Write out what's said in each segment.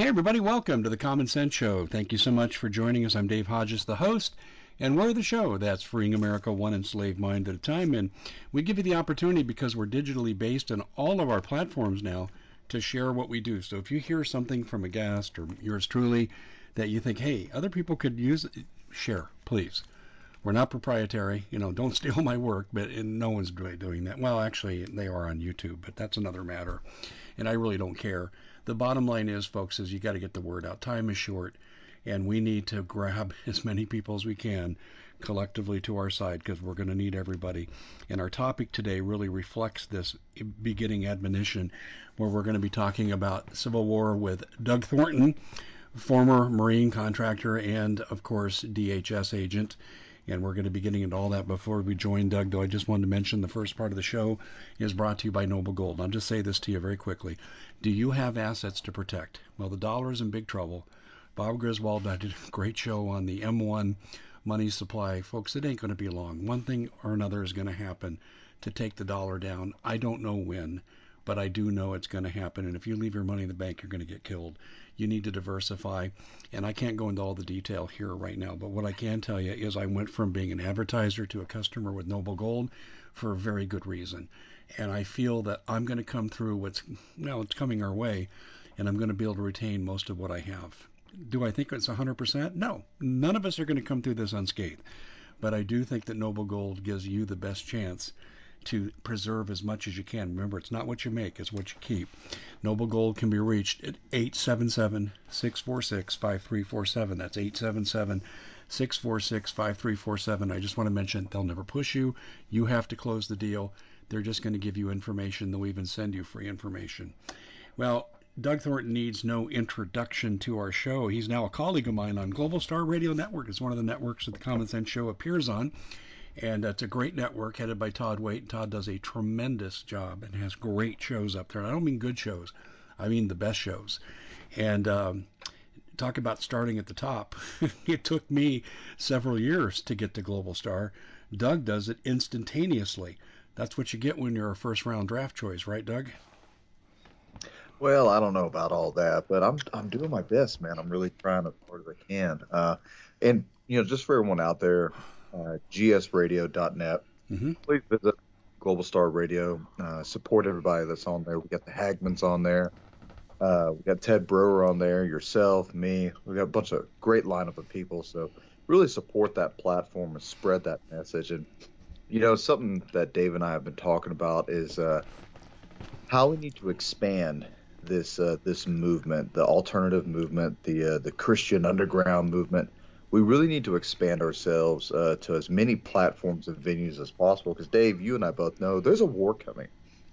Hey, everybody, welcome to the Common Sense Show. Thank you so much for joining us. I'm Dave Hodges, the host, and we're the show that's freeing America one enslaved mind at a time. And we give you the opportunity because we're digitally based on all of our platforms now to share what we do. So if you hear something from a guest or yours truly that you think, hey, other people could use share, please. We're not proprietary. You know, don't steal my work, but no one's doing that. Well, actually, they are on YouTube, but that's another matter. And I really don't care. The bottom line is, folks, is you got to get the word out. Time is short, and we need to grab as many people as we can collectively to our side because we're going to need everybody. And our topic today really reflects this beginning admonition where we're going to be talking about Civil War with Doug Thornton, former Marine contractor and, of course, DHS agent and we're going to be getting into all that before we join Doug. Though I just wanted to mention the first part of the show is brought to you by Noble Gold. I'll just say this to you very quickly: Do you have assets to protect? Well, the dollar is in big trouble. Bob Griswold I did a great show on the M1 money supply, folks. It ain't going to be long. One thing or another is going to happen to take the dollar down. I don't know when but I do know it's going to happen. And if you leave your money in the bank, you're going to get killed. You need to diversify. And I can't go into all the detail here right now, but what I can tell you is I went from being an advertiser to a customer with Noble Gold for a very good reason. And I feel that I'm going to come through what's, now it's coming our way, and I'm going to be able to retain most of what I have. Do I think it's 100%? No. None of us are going to come through this unscathed. But I do think that Noble Gold gives you the best chance to preserve as much as you can. Remember, it's not what you make, it's what you keep. Noble Gold can be reached at 877 646 5347. That's 877 646 5347. I just want to mention they'll never push you. You have to close the deal. They're just going to give you information. They'll even send you free information. Well, Doug Thornton needs no introduction to our show. He's now a colleague of mine on Global Star Radio Network. It's one of the networks that the Common Sense Show appears on. And it's a great network headed by Todd Waite. Todd does a tremendous job and has great shows up there. And I don't mean good shows, I mean the best shows. And um, talk about starting at the top. it took me several years to get to Global Star. Doug does it instantaneously. That's what you get when you're a first round draft choice, right, Doug? Well, I don't know about all that, but I'm I'm doing my best, man. I'm really trying as hard as I can. Uh, and you know, just for everyone out there, uh, gsradio.net. Mm-hmm. Please visit Global Star Radio. Uh, support everybody that's on there. We got the Hagmanns on there. Uh, we got Ted Brewer on there, yourself, me. We got a bunch of great lineup of people. So really support that platform and spread that message. And you know, something that Dave and I have been talking about is uh, how we need to expand this uh, this movement, the alternative movement, the uh, the Christian underground movement we really need to expand ourselves uh, to as many platforms and venues as possible. Because Dave, you and I both know there's a war coming,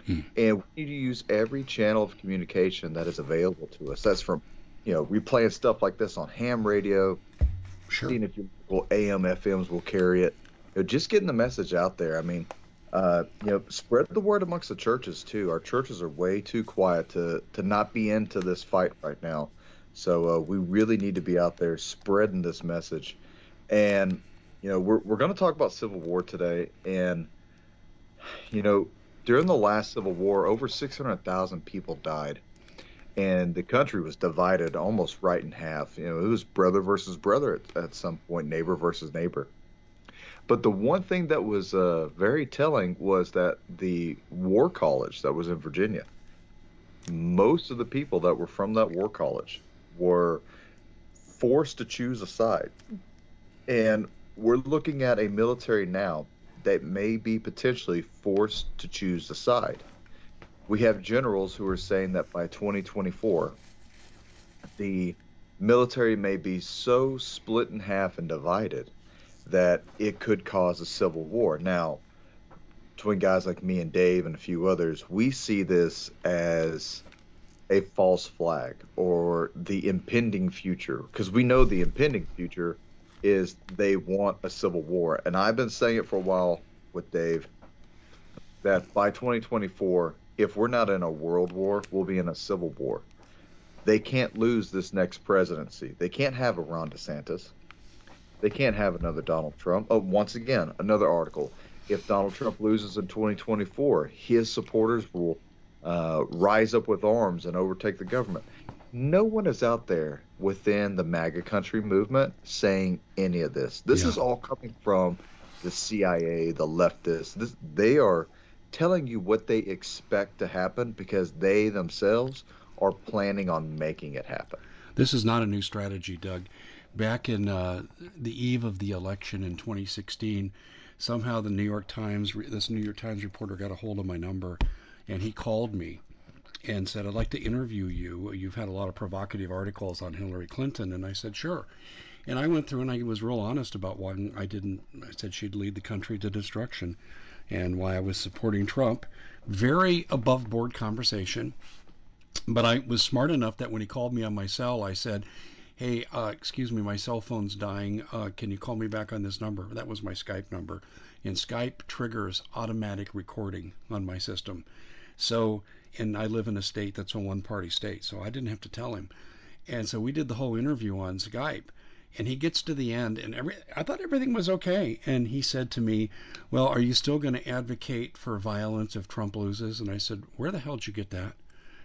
hmm. and we need to use every channel of communication that is available to us. That's from, you know, replaying stuff like this on ham radio, sure. seeing if your local AM FMs will carry it. You know, just getting the message out there. I mean, uh, you know, spread the word amongst the churches too. Our churches are way too quiet to to not be into this fight right now. So uh, we really need to be out there spreading this message. And, you know, we're, we're going to talk about Civil War today. And, you know, during the last Civil War, over 600,000 people died. And the country was divided almost right in half. You know, it was brother versus brother at, at some point, neighbor versus neighbor. But the one thing that was uh, very telling was that the war college that was in Virginia, most of the people that were from that war college were forced to choose a side. And we're looking at a military now that may be potentially forced to choose a side. We have generals who are saying that by 2024, the military may be so split in half and divided that it could cause a civil war. Now, between guys like me and Dave and a few others, we see this as a false flag or the impending future because we know the impending future is they want a civil war. And i've been saying it for a while with dave that by 2024 if we're not in a world war we'll be in a civil war. They can't lose this next presidency. They can't have a ron desantis. They can't have another donald trump. Oh once again another article. If donald trump loses in 2024 his supporters will uh, rise up with arms and overtake the government. no one is out there within the MAGA country movement saying any of this. This Yeah. is all coming from the CIA, the leftists. This, they are telling you what they expect to happen because they themselves are planning on making it happen. This is not a new strategy, Doug. Back in uh, the eve of the election in 2016, somehow the New York Times, this New York Times reporter got a hold of my number, and he called me and said, "I'd like to interview you. You've had a lot of provocative articles on Hillary Clinton." And I said, "Sure." And I went through and I was real honest about why I didn't. I said she'd lead the country to destruction, and why I was supporting Trump. Very above board conversation. But I was smart enough that when he called me on my cell, I said, Hey, uh, excuse me, my cell phone's dying. Uh, can you call me back on this number? That was my Skype number. And Skype triggers automatic recording on my system. So, and I live in a state that's a one party state, so I didn't have to tell him. And so we did the whole interview on Skype. And he gets to the end, and every, I thought everything was okay. And he said to me, Well, are you still going to advocate for violence if Trump loses? And I said, Where the hell did you get that?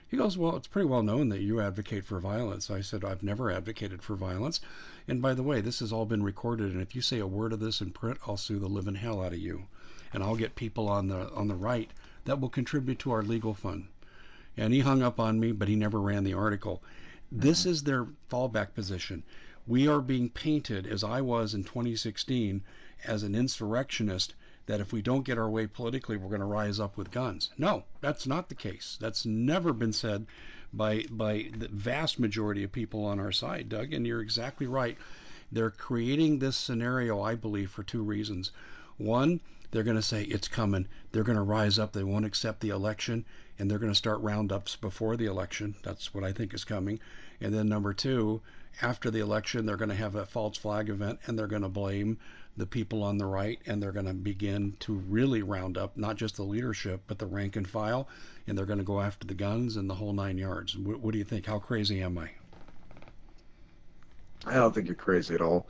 He goes, Well, it's pretty well known that you advocate for violence. I said, I've never advocated for violence. And by the way, this has all been recorded, and if you say a word of this in print, I'll sue the living hell out of you. And I'll get people on the on the right that will contribute to our legal fund. And he hung up on me, but he never ran the article. This uh-huh. is their fallback position. We are being painted, as I was in 2016, as an insurrectionist that if we don't get our way politically, we're going to rise up with guns. No, that's not the case. That's never been said by by the vast majority of people on our side, Doug. And you're exactly right. They're creating this scenario, I believe, for two reasons. One, they're going to say it's coming. They're going to rise up. They won't accept the election, and they're going to start roundups before the election. That's what I think is coming. And then number two, after the election, they're going to have a false flag event, and they're going to blame the people on the right, and they're going to begin to really round up not just the leadership, but the rank and file, and they're going to go after the guns and the whole nine yards. What, what do you think? How crazy am I? I don't think you're crazy at all.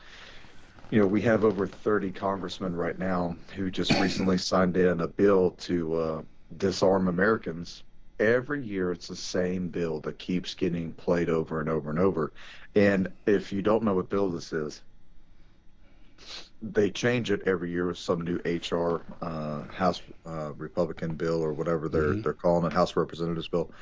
You know, we have over 30 congressmen right now who just recently signed in a bill to uh, disarm Americans. Every year, it's the same bill that keeps getting played over and over and over. And if you don't know what bill this is, they change it every year with some new HR uh, House uh, Republican bill or whatever they're Mhm. they're calling it, House Representatives bill.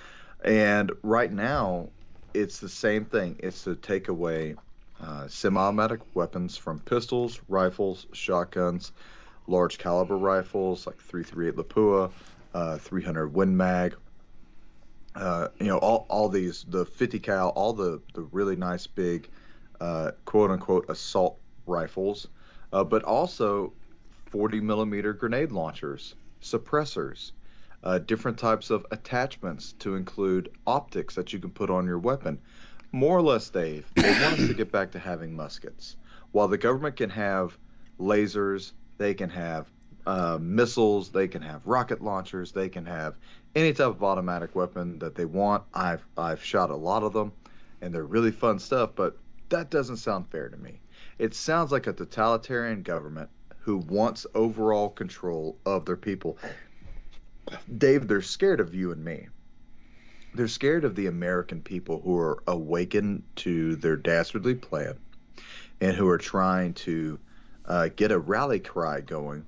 And right now, it's the same thing. It's to take away uh, semi-automatic weapons from pistols, rifles, shotguns, large caliber rifles like 338 Lapua, uh, 300 Win Mag. Uh, you know, all, all these, the 50 cal, all the, the really nice big, uh, quote unquote, assault rifles, uh, but also 40 millimeter grenade launchers, suppressors, different types of attachments to include optics that you can put on your weapon. More or less, Dave, they want us to get back to having muskets. While the government can have lasers, they can have uh, missiles, they can have rocket launchers, they can have any type of automatic weapon that they want. I've I've shot a lot of them, and they're really fun stuff. But that doesn't sound fair to me. It sounds like a totalitarian government who wants overall control of their people. Dave, they're scared of you and me. They're scared of the American people who are awakened to their dastardly plan and who are trying to uh, get a rally cry going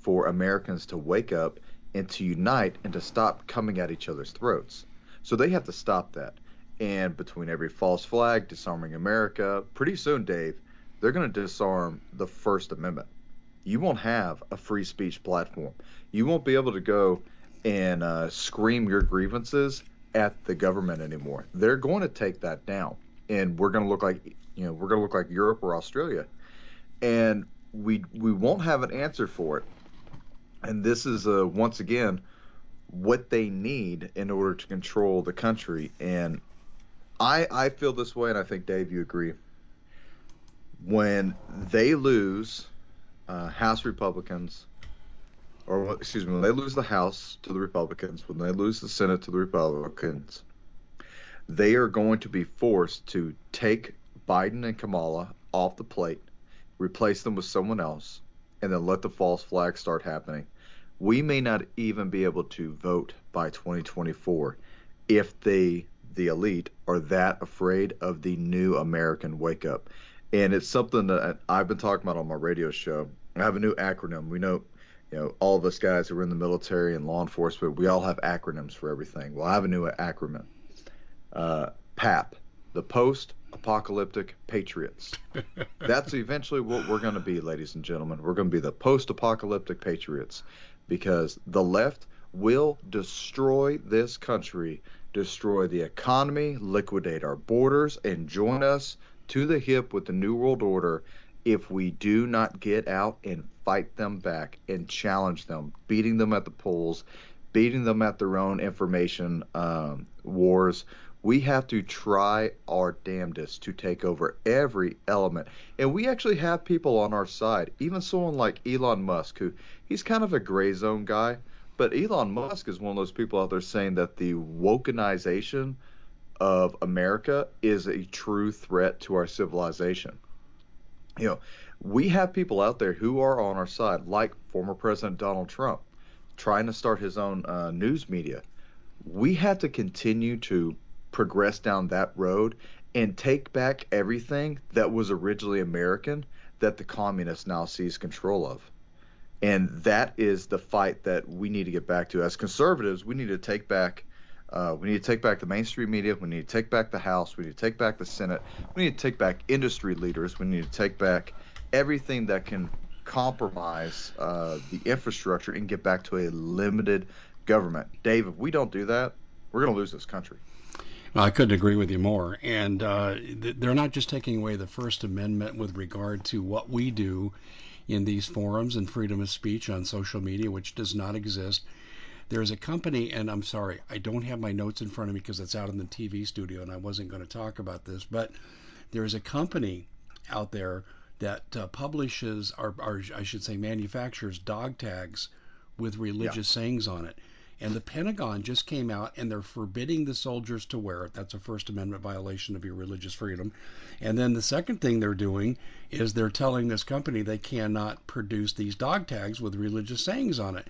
for Americans to wake up and to unite and to stop coming at each other's throats. So they have to stop that. And between every false flag, disarming America, pretty soon, Dave, they're going to disarm the First Amendment. You won't have a free speech platform. You won't be able to go and uh, scream your grievances at the government anymore. They're going to take that down, and we're going to look like you know we're going to look like Europe or Australia, and we we won't have an answer for it. And this is uh, once again what they need in order to control the country. And I I feel this way, and I think Dave, you agree. When they lose, uh, House Republicans, or excuse me, when they lose the House to the Republicans, when they lose the Senate to the Republicans, they are going to be forced to take Biden and Kamala off the plate, replace them with someone else, and then let the false flag start happening. We may not even be able to vote by 2024 if they the elite are that afraid of the new American wake up. And it's something that I've been talking about on my radio show. I have a new acronym. We know, you know, all of us guys who are in the military and law enforcement, we all have acronyms for everything. Well, I have a new acronym. Uh, PAP, the Post Apocalyptic Patriots. That's eventually what we're going to be, ladies and gentlemen. We're going to be the post apocalyptic patriots because the left will destroy this country, destroy the economy, liquidate our borders, and join us to the hip with the New World Order if we do not get out and fight them back and challenge them, beating them at the polls, beating them at their own information um, wars. We have to try our damnedest to take over every element. And we actually have people on our side, even someone like Elon Musk, who he's kind of a gray zone guy, but Elon Musk is one of those people out there saying that the wokenization of America is a true threat to our civilization. You know, we have people out there who are on our side, like former President Donald Trump, trying to start his own uh, news media. We have to continue to progress down that road and take back everything that was originally American that the communists now seize control of. And that is the fight that we need to get back to. As conservatives, we need to take back. Uh, we need to take back the mainstream media. We need to take back the House. We need to take back the Senate. We need to take back industry leaders. We need to take back everything that can compromise uh, the infrastructure and get back to a limited government. Dave, if we don't do that, we're going to lose this country. I couldn't agree with you more. And uh, they're not just taking away the First Amendment with regard to what we do in these forums and freedom of speech on social media, which does not exist. There's a company, and I'm sorry, I don't have my notes in front of me because it's out in the TV studio and I wasn't going to talk about this, but there's a company out there that uh, publishes, or, or, I should say, manufactures dog tags with religious yeah. sayings on it. And the Pentagon just came out and they're forbidding the soldiers to wear it. That's a First Amendment violation of your religious freedom. And then the second thing they're doing is they're telling this company they cannot produce these dog tags with religious sayings on it.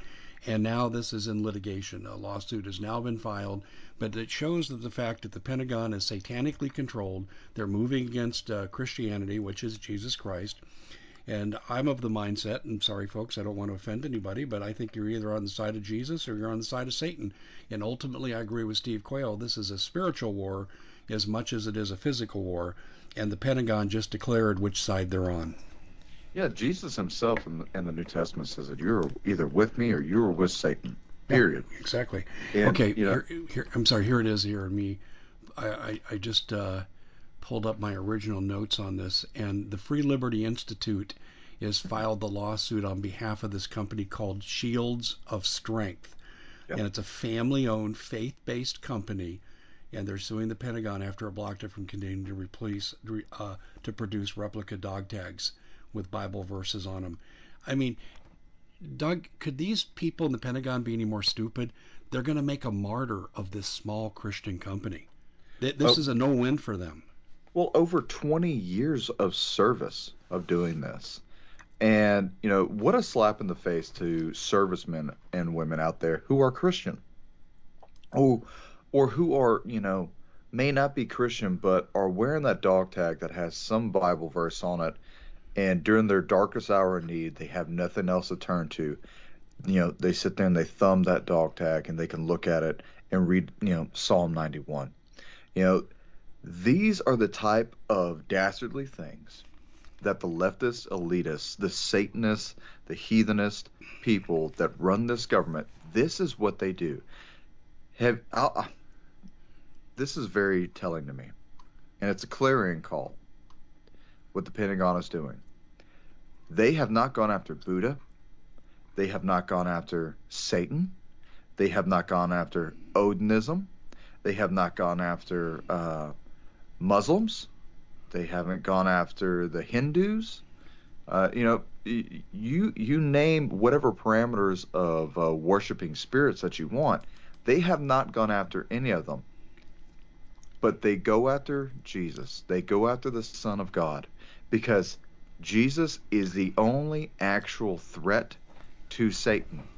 And now this is in litigation. A lawsuit has now been filed, but it shows that the fact that the Pentagon is satanically controlled, they're moving against uh, Christianity, which is Jesus Christ, and I'm of the mindset, and sorry, folks, I don't want to offend anybody, but I think you're either on the side of Jesus or you're on the side of Satan. And ultimately, I agree with Steve Quayle. This is a spiritual war as much as it is a physical war. And the Pentagon just declared which side they're on. Yeah, Jesus himself in the, in the New Testament says that you're either with me or you're with Satan. Period. Yeah, exactly. And, okay. You know, here, here, I'm sorry. Here it is. Here me. I, I, I just uh, pulled up my original notes on this, and the First Liberty Institute has filed the lawsuit on behalf of this company called Shields of Strength. Yep. And it's a family owned, faith based company. And they're suing the Pentagon after it blocked it from continuing to replace uh, to produce replica dog tags with Bible verses on them. I mean, Doug, could these people in the Pentagon be any more stupid? They're going to make a martyr of this small Christian company. This oh. is a no win for them. Well, over 20 years of service of doing this. And, you know, what a slap in the face to servicemen and women out there who are Christian. Oh, or who are, you know, may not be Christian, but are wearing that dog tag that has some Bible verse on it. And during their darkest hour of need, they have nothing else to turn to. You know, they sit there and they thumb that dog tag and they can look at it and read, you know, Psalm 91. You know, these are the type of dastardly things that the leftist elitists, the Satanists, the heathenist people that run this government, this is what they do. Have I'll, this is very telling to me, and it's a clarion call. What the Pentagon is doing, they have not gone after Buddha, they have not gone after Satan, they have not gone after Odinism, they have not gone after uh, Muslims. They haven't gone after the Hindus. Uh, you know, you you name whatever parameters of uh, worshiping spirits that you want. They have not gone after any of them. But they go after Jesus. They go after the Son of God because Jesus is the only actual threat to Satan.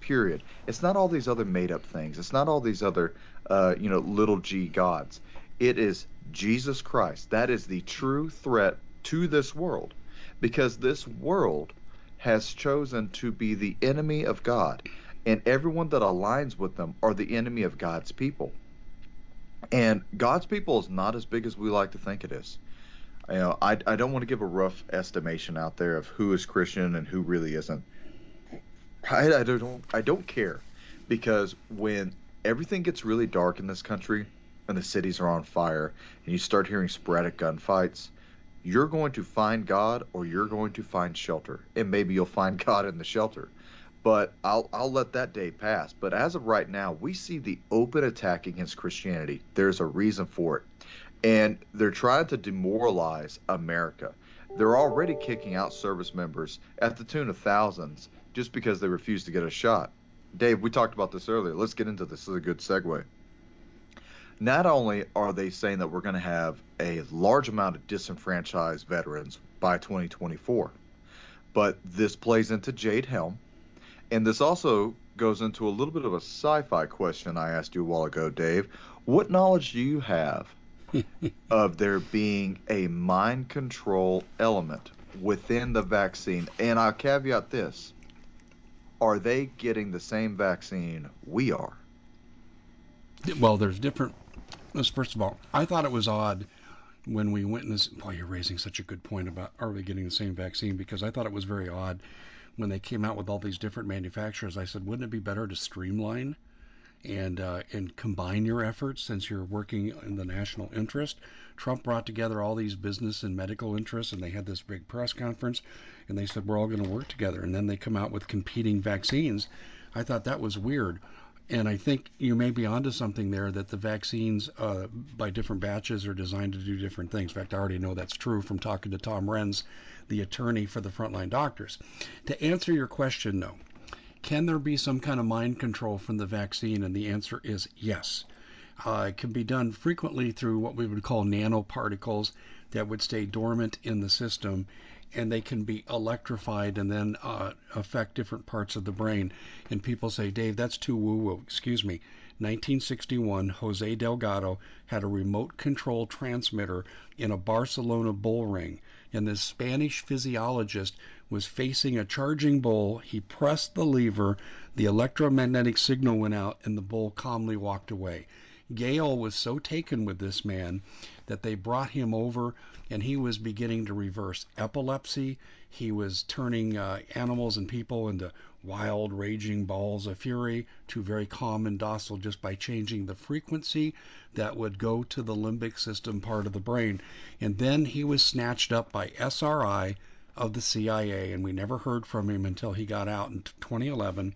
Period. It's not all these other made up things. It's not all these other, uh, you know, little g gods. It is Jesus Christ. That is the true threat to this world because this world has chosen to be the enemy of God, and everyone that aligns with them are the enemy of God's people. And God's people is not as big as we like to think it is. You know, I, I don't want to give a rough estimation out there of who is Christian and who really isn't. I, I don't I don't care because when everything gets really dark in this country and the cities are on fire and you start hearing sporadic gunfights, you're going to find God or you're going to find shelter. And maybe you'll find God in the shelter. But I'll I'll let that day pass. But as of right now, we see the open attack against Christianity. There's a reason for it. And they're trying to demoralize America. They're already kicking out service members at the tune of thousands just because they refuse to get a shot. Dave, we talked about this earlier. Let's get into this. This is a good segue. Not only are they saying that we're going to have a large amount of disenfranchised veterans by 2024, but this plays into Jade Helm, and this also goes into a little bit of a sci-fi question I asked you a while ago, Dave. What knowledge do you have of there being a mind control element within the vaccine? And I'll caveat this are they getting the same vaccine we are? Well, there's different. First of all, I thought it was odd when we witnessed. Boy, you're raising such a good point about are we getting the same vaccine? Because I thought it was very odd when they came out with all these different manufacturers. I said, wouldn't it be better to streamline and uh, and combine your efforts since you're working in the national interest. Trump brought together all these business and medical interests, and they had this big press conference, and they said we're all going to work together. And then they come out with competing vaccines. I thought that was weird. And I think you may be onto something there that the vaccines uh, by different batches are designed to do different things. In fact, I already know that's true from talking to Tom Renz, the attorney for the frontline doctors. To answer your question, no. Can there be some kind of mind control from the vaccine? And the answer is yes. Uh, it can be done frequently through what we would call nanoparticles that would stay dormant in the system, and they can be electrified and then uh, affect different parts of the brain. And people say, Dave, that's too woo woo. Excuse me. 1961, Jose Delgado had a remote control transmitter in a Barcelona bull ring, and this Spanish physiologist was facing a charging bull. He pressed the lever, the electromagnetic signal went out, and the bull calmly walked away. Yale was so taken with this man that they brought him over, and he was beginning to reverse epilepsy. He was turning uh, animals and people into wild, raging balls of fury to very calm and docile just by changing the frequency that would go to the limbic system part of the brain. And then he was snatched up by SRI of the CIA, and we never heard from him until he got out in 2011.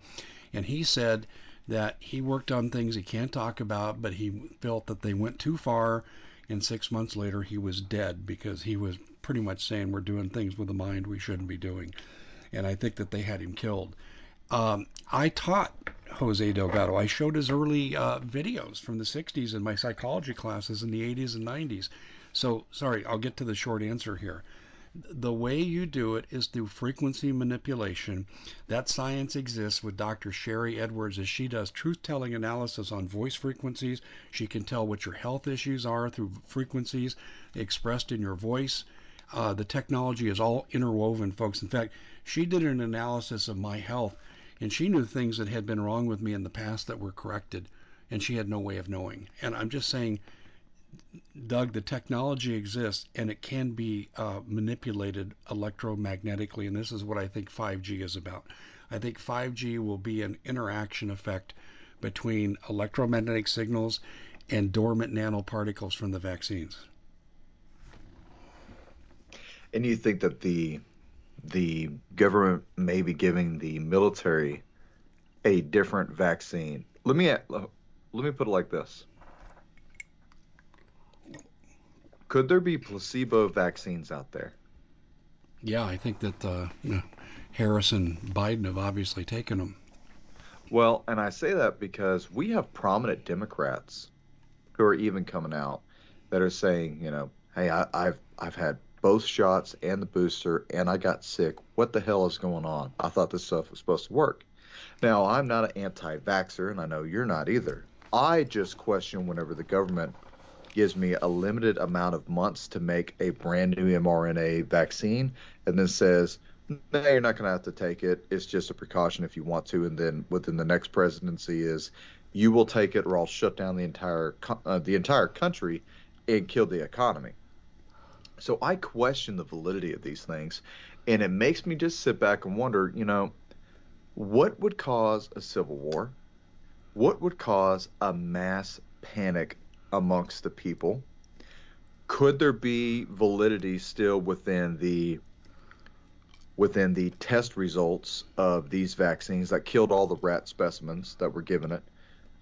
And he said that he worked on things he can't talk about, but he felt that they went too far. And six months later, he was dead because he was pretty much saying we're doing things with the mind we shouldn't be doing. And I think that they had him killed. Um, I taught Jose Delgado. I showed his early uh, videos from the 60s in my psychology classes in the 80s and 90s. So, sorry, I'll get to the short answer here the way you do it is through frequency manipulation. That science exists with Dr. Sharry Edwards as she does truth telling analysis on voice frequencies. She can tell what your health issues are through frequencies expressed in your voice. Uh, the technology is all interwoven, folks. In fact, she did an analysis of my health and she knew things that had been wrong with me in the past that were corrected, and she had no way of knowing. And I'm just saying, Doug, the technology exists and it can be uh, manipulated electromagnetically, and this is what I think 5G is about. I think 5G will be an interaction effect between electromagnetic signals and dormant nanoparticles from the vaccines. And you think that the the government may be giving the military a different vaccine? Let me let me put it like this Could there be placebo vaccines out there? Yeah, I think that uh, Harris and Biden have obviously taken them. Well, and I say that because we have prominent Democrats who are even coming out that are saying, you know, hey, I, I've I've had both shots and the booster, and I got sick. What the hell is going on? I thought this stuff was supposed to work. Now, I'm not an anti vaxxer, and I know you're not either. I just question whenever the government gives me a limited amount of months to make a brand new mRNA vaccine and then says, no, you're not going to have to take it. It's just a precaution if you want to. And then within the next presidency is you will take it or I'll shut down the entire uh, the entire country and kill the economy. So I question the validity of these things, and it makes me just sit back and wonder, you know, what would cause a civil war? What would cause a mass panic amongst the people? Could there be validity still within the within the test results of these vaccines that killed all the rat specimens that were given it?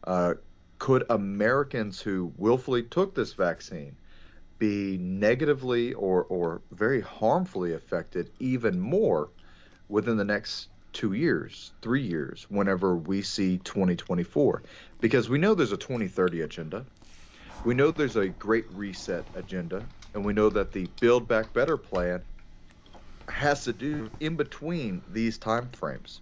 Uh, could Americans who willfully took this vaccine be negatively or, or very harmfully affected even more within the next two years, three years, whenever we see 2024? Because we know there's a 2030 agenda. We know there's a great reset agenda. And we know that the Build Back Better plan has to do in between these time frames.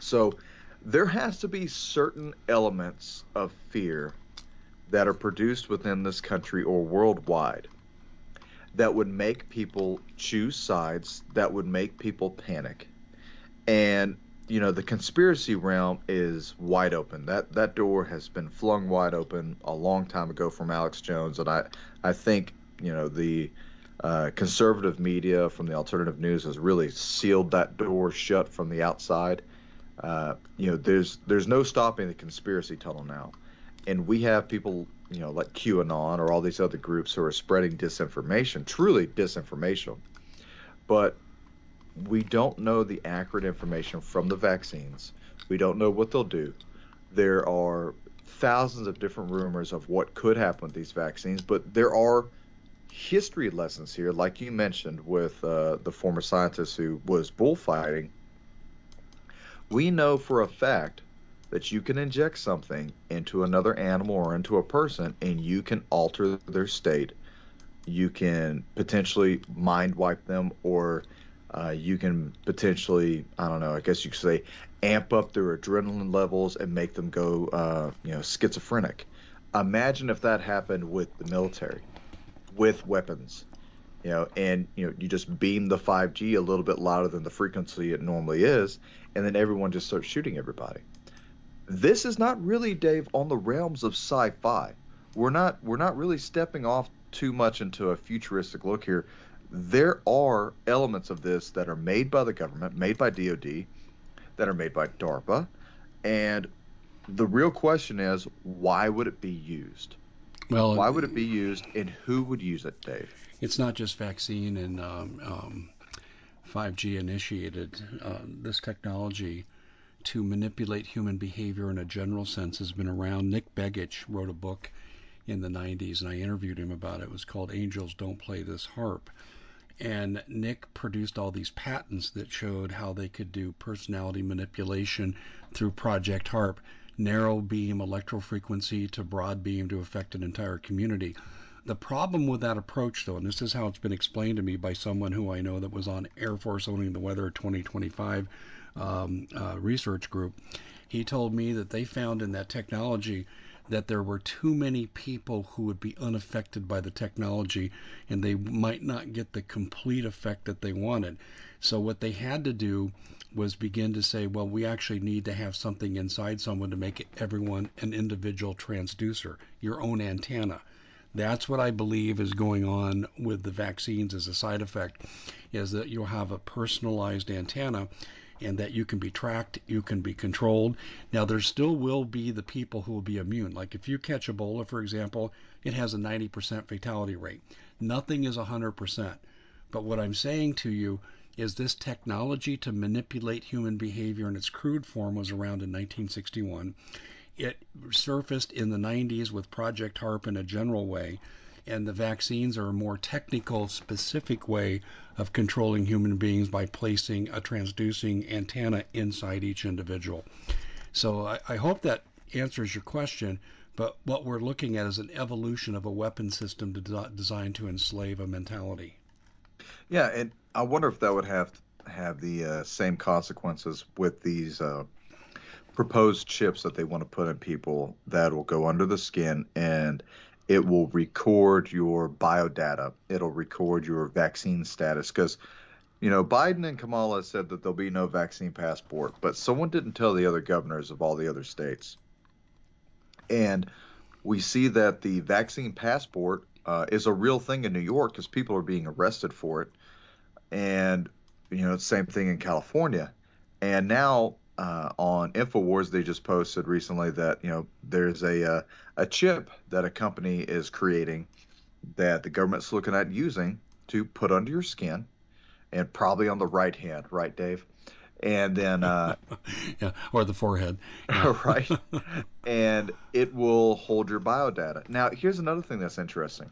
So there has to be certain elements of fear that are produced within this country or worldwide that would make people choose sides, that would make people panic. And you know, the conspiracy realm is wide open. That that door has been flung wide open a long time ago from Alex Jones, and I I think you know the uh, conservative media from the alternative news has really sealed that door shut from the outside. Uh, you know, there's there's no stopping the conspiracy tunnel now, and we have people you know like QAnon or all these other groups who are spreading disinformation, truly disinformation, but we don't know the accurate information from the vaccines. We don't know what they'll do. There are thousands of different rumors of what could happen with these vaccines, but there are history lessons here, like you mentioned with uh, the former scientist who was bullfighting. We know for a fact that you can inject something into another animal or into a person and you can alter their state. You can potentially mind wipe them or uh, you can potentially, I don't know, I guess you could say, amp up their adrenaline levels and make them go, uh, you know, schizophrenic. Imagine if that happened with the military with weapons you know and you know you just beam the 5g a little bit louder than the frequency it normally is and then everyone just starts shooting everybody this is not really dave on the realms of sci-fi we're not we're not really stepping off too much into a futuristic look here there are elements of this that are made by the government made by dod that are made by darpa and the real question is why would it be used well, why would it be used, and who would use it, Dave? It's not just vaccine and um, um, 5G initiated. Uh, this technology to manipulate human behavior in a general sense has been around. Nick Begich wrote a book in the 90s, and I interviewed him about it. It was called Angels Don't Play This HAARP. And Nick produced all these patents that showed how they could do personality manipulation through Project HAARP narrow beam electrofrequency to broad beam to affect an entire community. The problem with that approach, though, and this is how it's been explained to me by someone who I know that was on Air Force Owning the Weather 2025 um, uh, research group, he told me that they found in that technology that there were too many people who would be unaffected by the technology and they might not get the complete effect that they wanted. So, what they had to do was begin to say, well, we actually need to have something inside someone to make everyone an individual transducer, your own antenna. That's what I believe is going on with the vaccines as a side effect, is that you'll have a personalized antenna and that you can be tracked, you can be controlled. Now, there still will be the people who will be immune. Like if you catch Ebola, for example, it has a 90% fatality rate. Nothing is 100%. But what I'm saying to you is this technology to manipulate human behavior in its crude form was around in 1961. It surfaced in the 90s with Project HAARP in a general way, and the vaccines are a more technical, specific way of controlling human beings by placing a transducing antenna inside each individual. So I, I hope that answers your question. But what we're looking at is an evolution of a weapon system to, designed to enslave a mentality. Yeah, and I wonder if that would have have the uh, same consequences with these uh, proposed chips that they want to put in people that will go under the skin and it will record your biodata. It'll record your vaccine status because you know, Biden and Kamala said that there'll be no vaccine passport, but someone didn't tell the other governors of all the other states. And we see that the vaccine passport uh, is a real thing in New York because people are being arrested for it. And, you know, same thing in California. And now uh, on Infowars, they just posted recently that, you know, there's a, uh, a chip that a company is creating that the government's looking at using to put under your skin and probably on the right hand, right, Dave? And then, uh, yeah, or the forehead, yeah. right? and it will hold your biodata. Now, here's another thing that's interesting.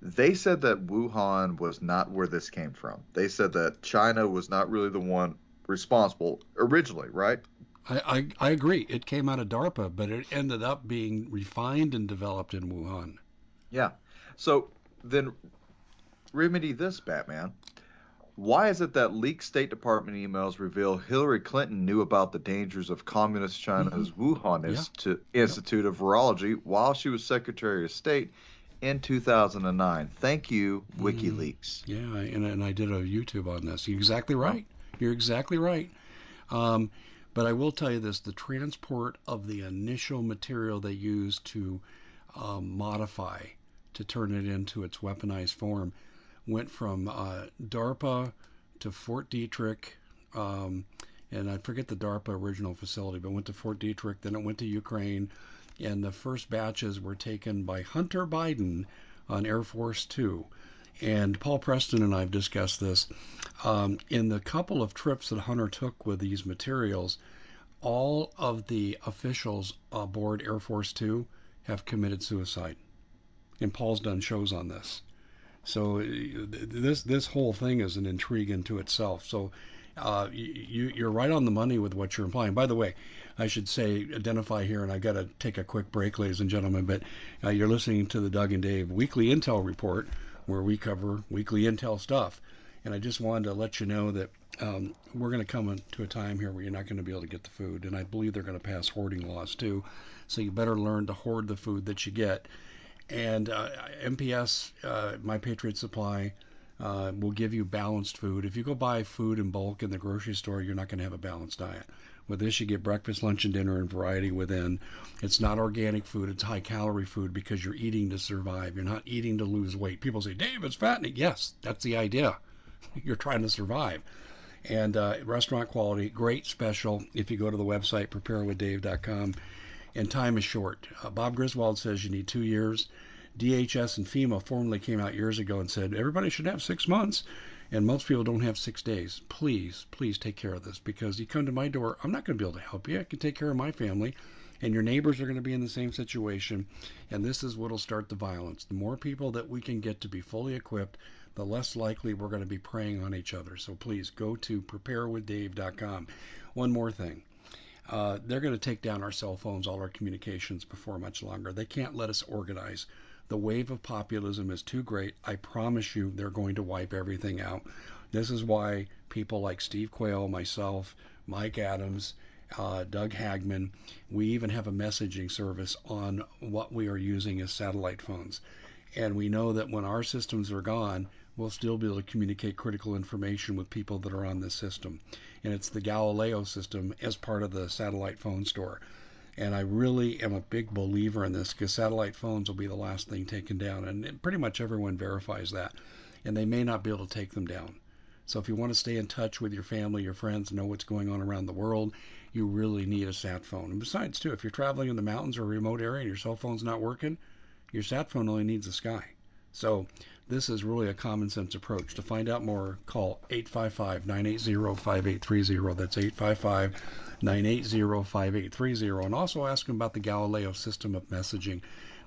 They said that Wuhan was not where this came from. They said that China was not really the one responsible originally, right? I, I, I agree. It came out of DARPA, but it ended up being refined and developed in Wuhan. Yeah. So then remedy this, Batman. Why is it that leaked State Department emails reveal Hillary Clinton knew about the dangers of Communist China's mm-hmm. Wuhan yeah. Institute of Virology while she was Secretary of State in 2009? Thank you, mm-hmm. WikiLeaks. Yeah, and, and I did a YouTube on this. You're exactly right. You're exactly right. Um, but I will tell you this the transport of the initial material they used to um, modify to turn it into its weaponized form went from uh, DARPA to Fort Detrick, um, and I forget the DARPA original facility, but went to Fort Detrick. Then it went to Ukraine, and the first batches were taken by Hunter Biden on Air Force Two. And Paul Preston and I have discussed this. Um, in the couple of trips that Hunter took with these materials, all of the officials aboard Air Force Two have committed suicide. And Paul's done shows on this. So this this whole thing is an intrigue into itself. So uh, you you're right on the money with what you're implying. By the way, I should say identify here, and I got to take a quick break, ladies and gentlemen. But uh, you're listening to the Doug and Dave Weekly Intel Report, where we cover weekly intel stuff. And I just wanted to let you know that um, we're going to come to a time here where you're not going to be able to get the food, and I believe they're going to pass hoarding laws too. So you better learn to hoard the food that you get and uh, MPS, uh, My Patriot Supply, uh, will give you balanced food. If you go buy food in bulk in the grocery store, you're not going to have a balanced diet. With this, you get breakfast, lunch, and dinner and variety within. It's not organic food, it's high calorie food because you're eating to survive. You're not eating to lose weight. People say, Dave, it's fattening. Yes, that's the idea. you're trying to survive. And uh, restaurant quality, great special. If you go to the website, preparewithdave.com, and time is short. Uh, Bob Griswold says you need two years. DHS and FEMA formally came out years ago and said everybody should have six months, and most people don't have six days. Please, please take care of this because you come to my door, I'm not going to be able to help you. I can take care of my family, and your neighbors are going to be in the same situation, and this is what will start the violence. The more people that we can get to be fully equipped, the less likely we're going to be preying on each other. So please go to preparewithdave.com. One more thing uh, they're going to take down our cell phones, all our communications before much longer. They can't let us organize. The wave of populism is too great. I promise you, they're going to wipe everything out. This is why people like Steve Quayle, myself, Mike Adams, uh, Doug Hagmann, we even have a messaging service on what we are using as satellite phones. And we know that when our systems are gone, we'll still be able to communicate critical information with people that are on this system. And it's the Galileo system as part of the satellite phone store. And I really am a big believer in this because satellite phones will be the last thing taken down. And pretty much everyone verifies that. And they may not be able to take them down. So if you want to stay in touch with your family, your friends, know what's going on around the world, you really need a sat phone. And besides, too, if you're traveling in the mountains or a remote area and your cell phone's not working, your sat phone only needs the sky. So this is really a common sense approach. To find out more, call 855 980 5830. That's 855 980 5830. And also ask them about the Galileo system of messaging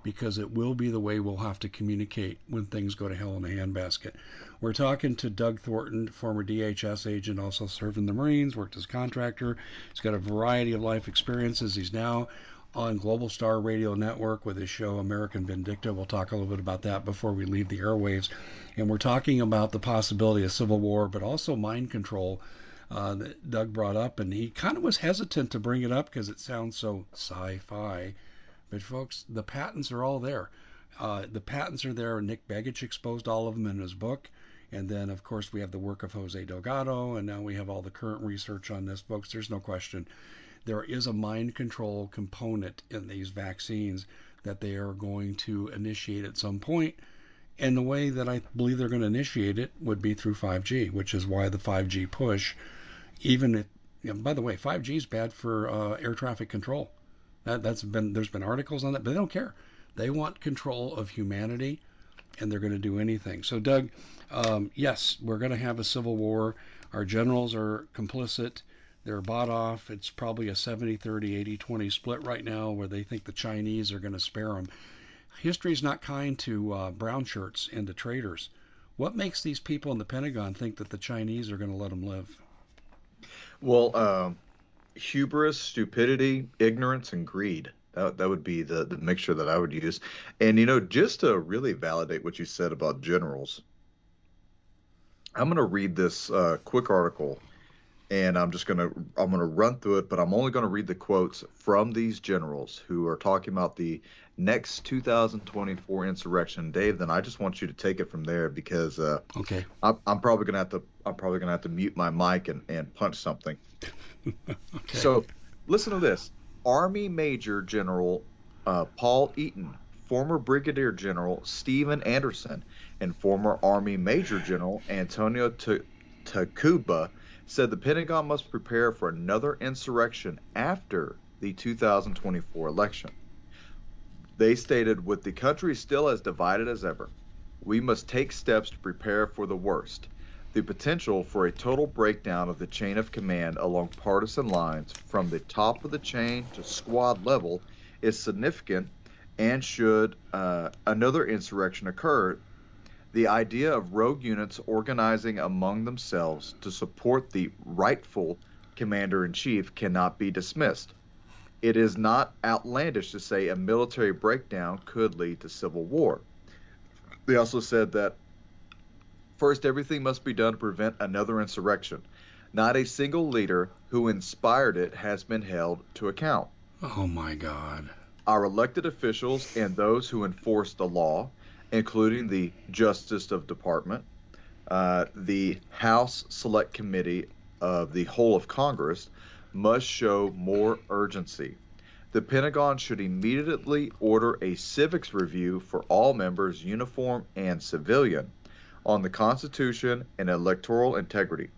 because it will be the way we'll have to communicate when things go to hell in a handbasket. We're talking to Doug Thornton, former DHS agent, also served in the Marines, worked as a contractor. He's got a variety of life experiences. He's now on Global Star Radio Network with his show American Vindicta. We'll talk a little bit about that before we leave the airwaves. And we're talking about the possibility of civil war, but also mind control. uh, that Doug brought up, and he kind of was hesitant to bring it up because it sounds so sci-fi. But folks, the patents are all there. Uh, the patents are there. Nick Begich exposed all of them in his book. And then, of course, we have the work of Jose Delgado, and now we have all the current research on this, folks. There's no question. There is a mind control component in these vaccines that they are going to initiate at some point. And the way that I believe they're going to initiate it would be through 5G, which is why the 5G push, even if, you know, by the way, 5G is bad for uh, air traffic control. That, that's been there's been articles on that, but they don't care. They want control of humanity, and they're going to do anything. So, Doug, um, yes, we're going to have a civil war. Our generals are complicit. They're bought off. It's probably a 70 30, 80 20 split right now where they think the Chinese are going to spare them. History is not kind to uh, brown shirts and to traitors. What makes these people in the Pentagon think that the Chinese are going to let them live? Well, um, hubris, stupidity, ignorance, and greed. That, that would be the, the mixture that I would use. And, you know, just to really validate what you said about generals, I'm going to read this uh, quick article and I'm just going to I'm going to run through it, but I'm only going to read the quotes from these generals who are talking about the next 2024 insurrection. Dave, then I just want you to take it from there because uh, okay, I'm, I'm probably going to have to I'm probably going to have to mute my mic and, and punch something. okay. So listen to this: Army Major General uh, Paul Eaton, former Brigadier General Stephen Anderson, and former Army Major General Antonio T- Taguba said the Pentagon must prepare for another insurrection after the 2024 election. They stated, with the country still as divided as ever, we must take steps to prepare for the worst. The potential for a total breakdown of the chain of command along partisan lines from the top of the chain to squad level is significant and should uh, another insurrection occur, the idea of rogue units organizing among themselves to support the rightful commander in chief cannot be dismissed. It is not outlandish to say a military breakdown could lead to civil war. They also said that first, everything must be done to prevent another insurrection. Not a single leader who inspired it has been held to account. Oh my God. Our elected officials and those who enforce the law including the Justice of Department, uh, the House Select Committee of the whole of Congress, must show more urgency. The Pentagon should immediately order a civics review for all members, uniform and civilian, on the Constitution and electoral integrity.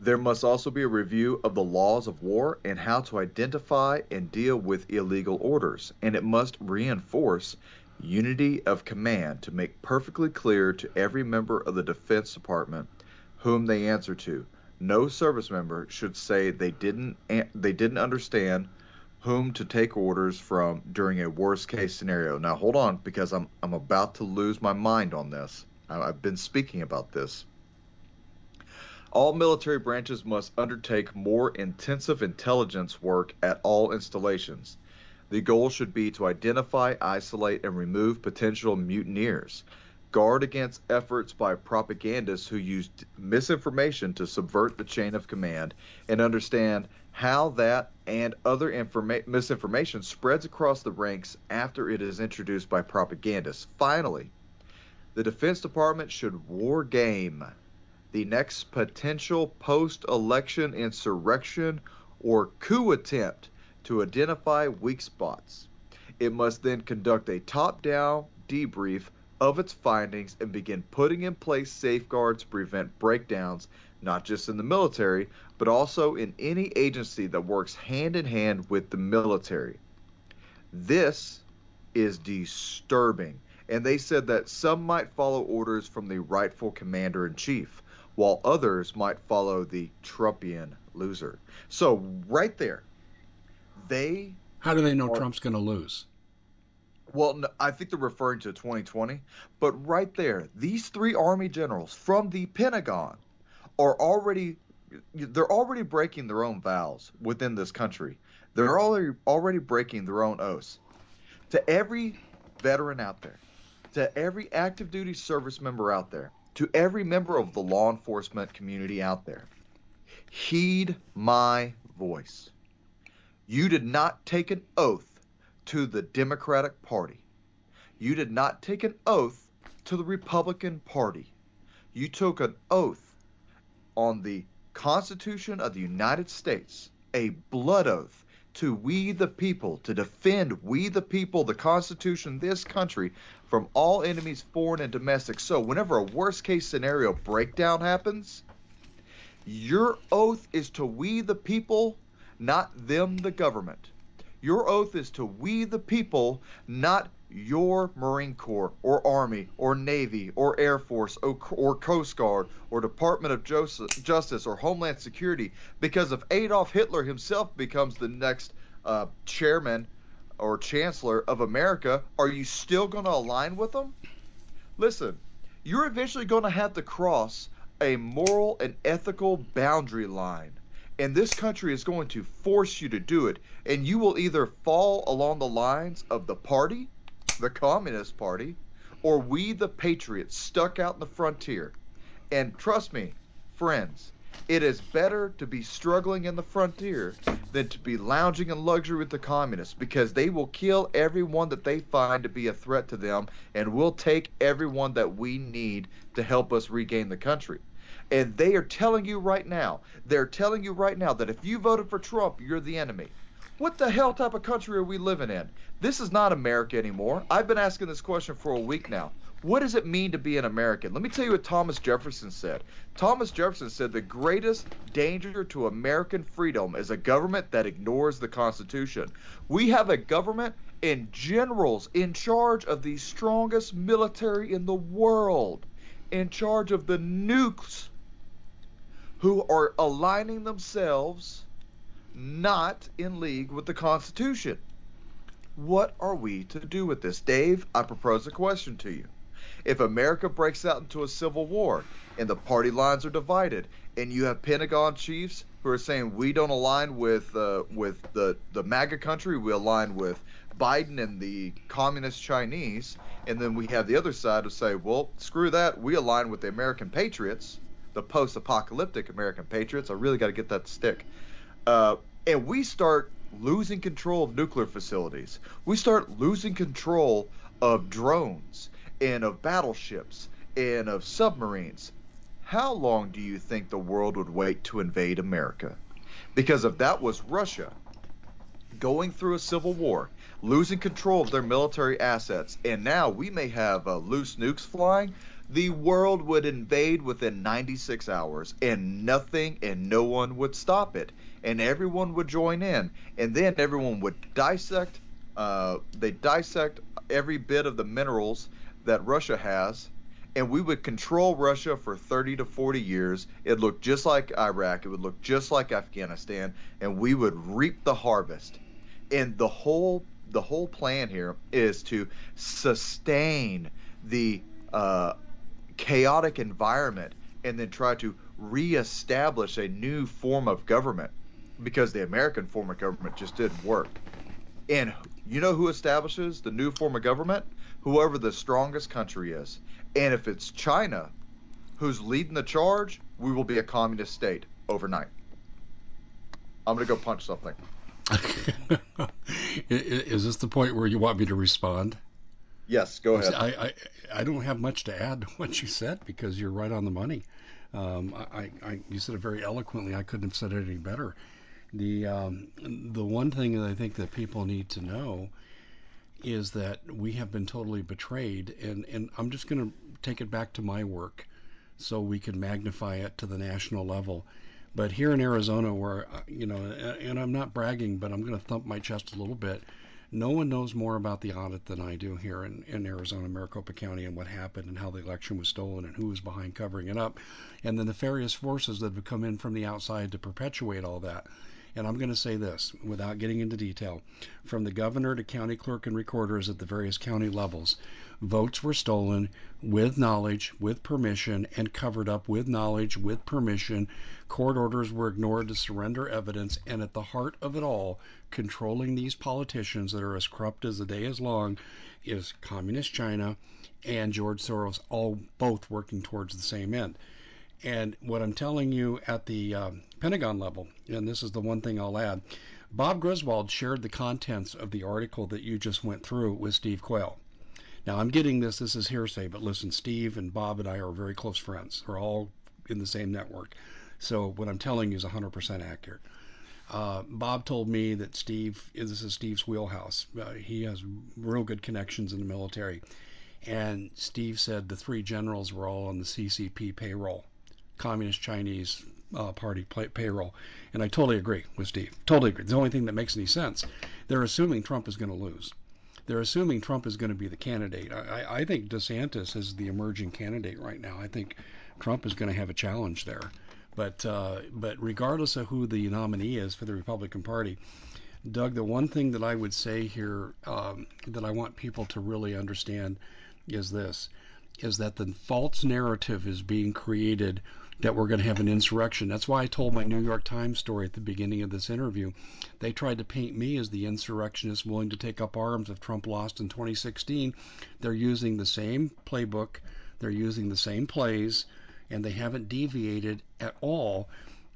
There must also be a review of the laws of war and how to identify and deal with illegal orders, and it must reinforce unity of command to make perfectly clear to every member of the Defense Department whom they answer to. No service member should say they didn't they didn't understand whom to take orders from during a worst case scenario. Now hold on because I'm I'm about to lose my mind on this. I've been speaking about this. All military branches must undertake more intensive intelligence work at all installations. The goal should be to identify, isolate, and remove potential mutineers. Guard against efforts by propagandists who use misinformation to subvert the chain of command and understand how that and other informa- misinformation spreads across the ranks after it is introduced by propagandists. Finally, the Defense Department should war game the next potential post election insurrection or coup attempt to identify weak spots. It must then conduct a top down debrief of its findings and begin putting in place safeguards to prevent breakdowns, not just in the military, but also in any agency that works hand in hand with the military. This is disturbing. And they said that some might follow orders from the rightful commander in chief, while others might follow the Trumpian loser. So, right there, they. How do they know are, Trump's going to lose? Well, no, I think they're referring to 2020. But right there, these three Army generals from the Pentagon are already they're already breaking their own vows within this country. They're already already breaking their own oaths. To every veteran out there, to every active duty service member out there, to every member of the law enforcement community out there, heed my voice. You did not take an oath to the Democratic Party. You did not take an oath to the Republican Party. You took an oath on the Constitution of the United States, a blood oath to we the people, to defend we the people, the Constitution, this country from all enemies, foreign and domestic. So, whenever a worst case scenario breakdown happens, your oath is to we the people, not them the government. Your oath is to we the people, not your Marine Corps or Army or Navy or Air Force or, or Coast Guard or Department of Justice or Homeland Security, because if Adolf Hitler himself becomes the next uh, chairman or chancellor of America, are you still going to align with them? Listen, you're eventually going to have to cross a moral and ethical boundary line. And this country is going to force you to do it. And you will either fall along the lines of the party, the Communist Party, or we, the Patriots, stuck out in the frontier. And trust me, friends, it is better to be struggling in the frontier than to be lounging in luxury with the communists because they will kill everyone that they find to be a threat to them and will take everyone that we need to help us regain the country. And they are telling you right now, they're telling you right now that if you voted for Trump, you're the enemy. What the hell type of country are we living in? This is not America anymore. I've been asking this question for a week now. What does it mean to be an American? Let me tell you what Thomas Jefferson said. Thomas Jefferson said the greatest danger to American freedom is a government that ignores the Constitution. We have a government and generals in charge of the strongest military in the world, in charge of the nukes, who are aligning themselves not in league with the Constitution. What are we to do with this? Dave, I propose a question to you. If America breaks out into a civil war and the party lines are divided, and you have Pentagon chiefs who are saying we don't align with uh, with the the MAGA country, we align with Biden and the communist Chinese, and then we have the other side to say, well, screw that, we align with the American patriots, the post-apocalyptic American patriots. I really got to get that stick. Uh, and we start losing control of nuclear facilities. We start losing control of drones and of battleships and of submarines, how long do you think the world would wait to invade America? Because if that was Russia going through a civil war, losing control of their military assets, and now we may have uh, loose nukes flying, the world would invade within 96 hours, and nothing and no one would stop it, and everyone would join in, and then everyone would dissect. Uh, they dissect every bit of the minerals that Russia has, and we would control Russia for 30 to 40 years. It'd look just like Iraq, it would look just like Afghanistan, and we would reap the harvest. And the whole the whole plan here is to sustain the uh, chaotic environment and then try to reestablish a new form of government because the American form of government just didn't work. And you know who establishes the new form of government? whoever the strongest country is. And if it's China who's leading the charge, we will be a communist state overnight. I'm going to go punch something. is this the point where you want me to respond? Yes, go ahead. I, I, I don't have much to add to what you said because you're right on the money. Um, I, I, you said it very eloquently. I couldn't have said it any better. The um, the one thing that I think that people need to know is that we have been totally betrayed. And, and I'm just going to take it back to my work so we can magnify it to the national level. But here in Arizona, where, uh, you know, and I'm not bragging, but I'm going to thump my chest a little bit. No one knows more about the audit than I do here in, in Arizona, Maricopa County, and what happened and how the election was stolen and who was behind covering it up, and the nefarious forces that have come in from the outside to perpetuate all that. and I'm going to say this without getting into detail from the governor to county clerk and recorders at the various county levels, votes were stolen with knowledge, with permission, and covered up with knowledge, with permission. Court orders were ignored to surrender evidence, and at the heart of it all, controlling these politicians that are as corrupt as the day is long, is Communist China and George Soros, all both working towards the same end. And what I'm telling you at the um, Pentagon level, and this is the one thing I'll add, Bob Griswold shared the contents of the article that you just went through with Steve Quayle. Now I'm getting this, this is hearsay, but listen, Steve and Bob and I are very close friends. We're all in the same network. So what I'm telling you is 100% accurate. Uh, Bob told me that Steve, this is Steve's wheelhouse. Uh, he has real good connections in the military. And Steve said the three generals were all on the CCP payroll. Communist Chinese uh, Party pay- payroll. And I totally agree with Steve. Totally agree. It's the only thing that makes any sense. They're assuming Trump is going to lose. They're assuming Trump is going to be the candidate. I, I think DeSantis is the emerging candidate right now. I think Trump is going to have a challenge there. But uh, but regardless of who the nominee is for the Republican Party, Doug, the one thing that I would say here um, that I want people to really understand is this: is that the false narrative is being created that we're going to have an insurrection. That's why I told my New York Times story at the beginning of this interview. They tried to paint me as the insurrectionist willing to take up arms if Trump lost in 2016. They're using the same playbook, they're using the same plays, and they haven't deviated at all.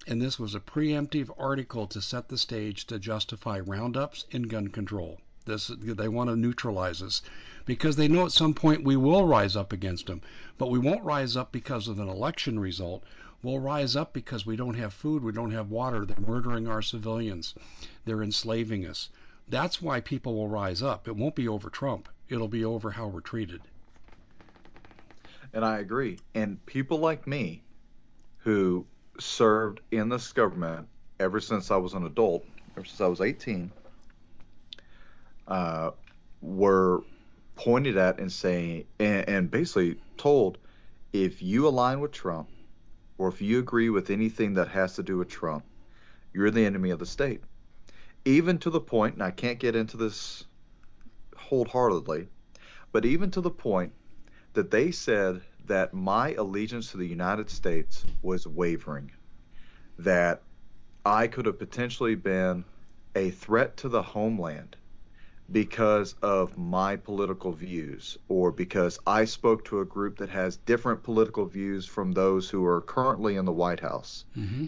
And this was a preemptive article to set the stage to justify roundups and gun control. This they want to neutralize us because they know at some point we will rise up against them. But we won't rise up because of an election result. We'll rise up because we don't have food, we don't have water. They're murdering our civilians, they're enslaving us. That's why people will rise up. It won't be over Trump, it'll be over how we're treated. And I agree. And people like me who served in this government ever since I was an adult, ever since I was 18, uh, were pointed at and saying, and, and basically told, if you align with Trump, or if you agree with anything that has to do with Trump, you're the enemy of the state. Even to the point, and I can't get into this wholeheartedly, but even to the point that they said that my allegiance to the United States was wavering, that I could have potentially been a threat to the homeland because of my political views or because I spoke to a group that has different political views from those who are currently in the White House. Mm-hmm.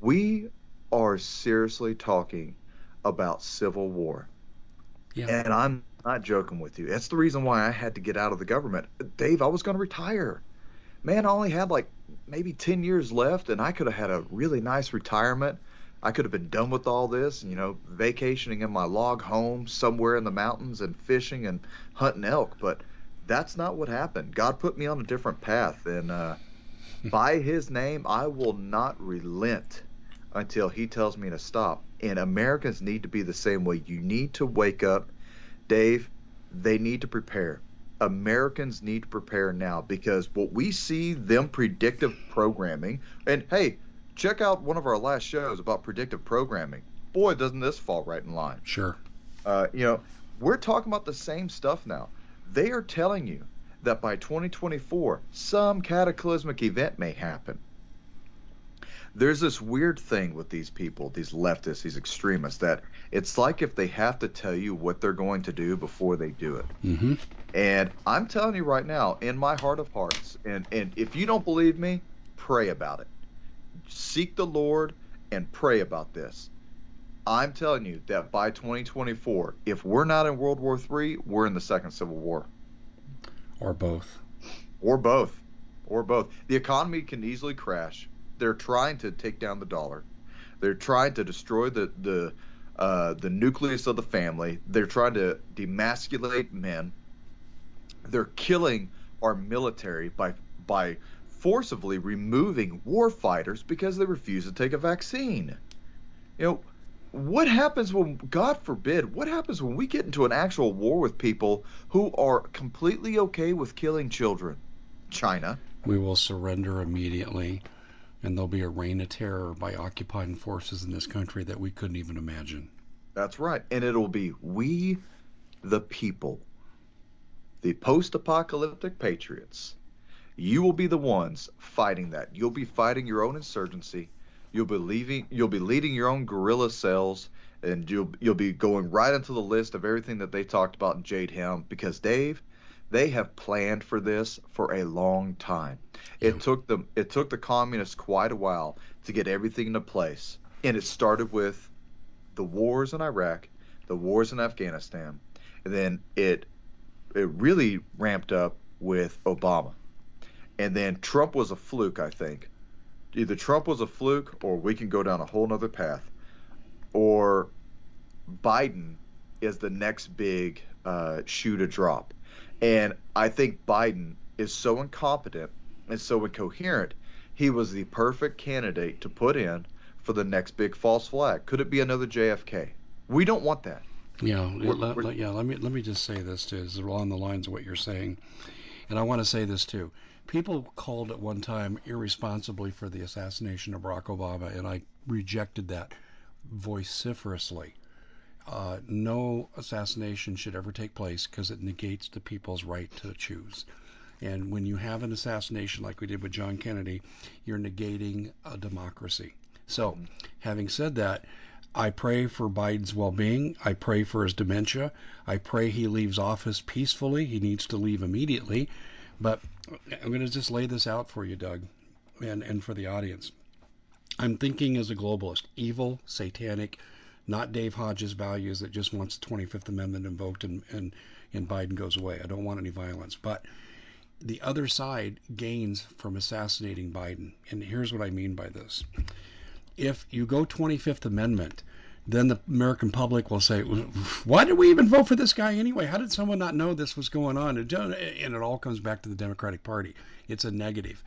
We are seriously talking about civil war. Yeah. And I'm not joking with you. That's the reason why I had to get out of the government. Dave, I was going to retire. Man, I only had like maybe 10 years left, and I could have had a really nice retirement I could have been done with all this, you know, vacationing in my log home somewhere in the mountains and fishing and hunting elk. But that's not what happened. God put me on a different path, and uh, by His name, I will not relent until He tells me to stop. And Americans need to be the same way. You need to wake up, Dave. They need to prepare. Americans need to prepare now because what we see them predictive programming, and hey, check out one of our last shows about predictive programming. Boy, doesn't this fall right in line. Sure. Uh, you know, we're talking about the same stuff now. They are telling you that by 2024, some cataclysmic event may happen. There's this weird thing with these people, these leftists, these extremists, that it's like if they have to tell you what they're going to do before they do it. Mm-hmm. And I'm telling you right now, in my heart of hearts, and, and if you don't believe me, pray about it seek the Lord and pray about this. I'm telling you that by 2024, if we're not in World War III, we're in the Second Civil War. Or both. Or both. Or both. The economy can easily crash. They're trying to take down the dollar. They're trying to destroy the the uh, the nucleus of the family. They're trying to demasculate men. They're killing our military by by forcibly removing war fighters because they refuse to take a vaccine. You know, what happens when, God forbid, what happens when we get into an actual war with people who are completely okay with killing children? China. We will surrender immediately. and there'll be a reign of terror by occupying forces in this country that we couldn't even imagine. That's right. And it'll be we, the people, the post apocalyptic patriots. You will be the ones fighting that. You'll be fighting your own insurgency. You'll be leaving, you'll be leading your own guerrilla cells and you'll you'll be going right into the list of everything that they talked about in Jade Helm because Dave, they have planned for this for a long time. It took them it took the communists quite a while to get everything into place. And it started with the wars in Iraq, the wars in Afghanistan, and then it it really ramped up with Obama. And then Trump was a fluke, I think. Either Trump was a fluke or we can go down a whole nother path. Or Biden is the next big uh, shoe to drop. And I think Biden is so incompetent and so incoherent, he was the perfect candidate to put in for the next big false flag. Could it be another JFK? We don't want that. Yeah, we're, let, we're, yeah. Let me let me just say this too, is along the lines of what you're saying, and I want to say this too. People called at one time irresponsibly for the assassination of Barack Obama, and I rejected that vociferously. Uh, no assassination should ever take place because it negates the people's right to choose. And when you have an assassination like we did with John Kennedy, you're negating a democracy. So, having said that, I pray for Biden's well being. I pray for his dementia. I pray he leaves office peacefully. He needs to leave immediately. But I'm going to just lay this out for you, Doug, and, and for the audience. I'm thinking as a globalist, evil, satanic, not Dave Hodges' values that just wants the 25th Amendment invoked and, and, and Biden goes away. I don't want any violence. But the other side gains from assassinating Biden. And here's what I mean by this. If you go 25th Amendment, then the American public will say, why did we even vote for this guy anyway? How did someone not know this was going on? Uh, and it all comes back to the Democratic Party. It's a negative.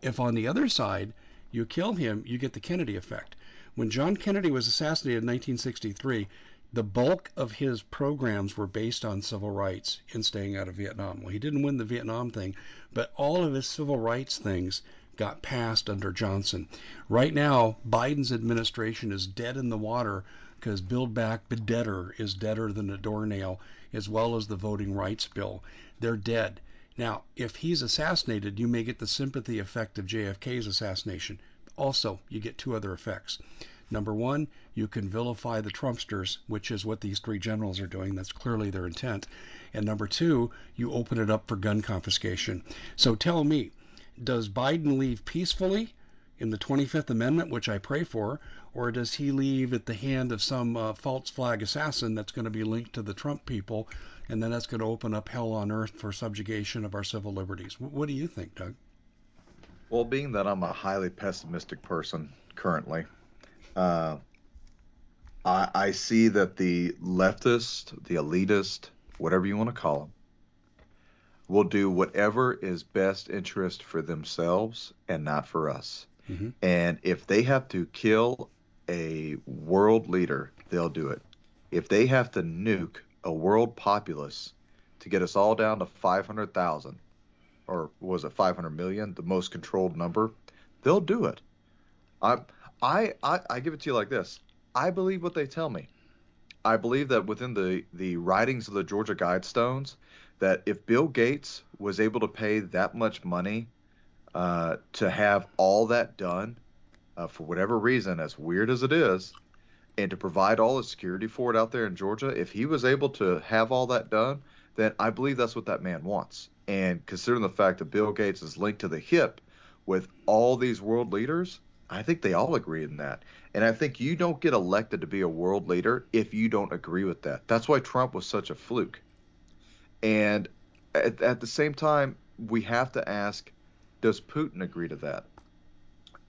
If on the other side, you kill him, you get the Kennedy effect. When John Kennedy was assassinated in 1963, the bulk of his programs were based on civil rights and staying out of Vietnam. Well, he didn't win the Vietnam thing, but all of his civil rights things got passed under Johnson. Right now, Biden's administration is dead in the water because Build Back Better is deader than a doornail, as well as the voting rights bill. They're dead. Now, if he's assassinated, you may get the sympathy effect of JFK's assassination. Also, you get two other effects. Number one, you can vilify the Trumpsters, which is what these three generals are doing. That's clearly their intent. And number two, you open it up for gun confiscation. So tell me, does Biden leave peacefully in the 25th Amendment, which I pray for, or does he leave at the hand of some uh, false flag assassin that's going to be linked to the Trump people, and then that's going to open up hell on earth for subjugation of our civil liberties? What do you think, Doug? Well, being that I'm a highly pessimistic person currently, uh, I, I see that the leftist, the elitist, whatever you want to call them, will do whatever is best interest for themselves and not for us. Mm-hmm. And if they have to kill a world leader, they'll do it. If they have to nuke a world populace to get us all down to 500,000, or was it 500 million, the most controlled number, they'll do it. I, I, I, I give it to you like this. I believe what they tell me. I believe that within the, the writings of the Georgia Guidestones, that if Bill Gates was able to pay that much money uh, to have all that done, uh, for whatever reason, as weird as it is, and to provide all the security for it out there in Georgia, if he was able to have all that done, then I believe that's what that man wants. And considering the fact that Bill Gates is linked to the hip with all these world leaders, I think they all agree in that. And I think you don't get elected to be a world leader if you don't agree with that. That's why Trump was such a fluke. And at, at the same time, we have to ask does Putin agree to that?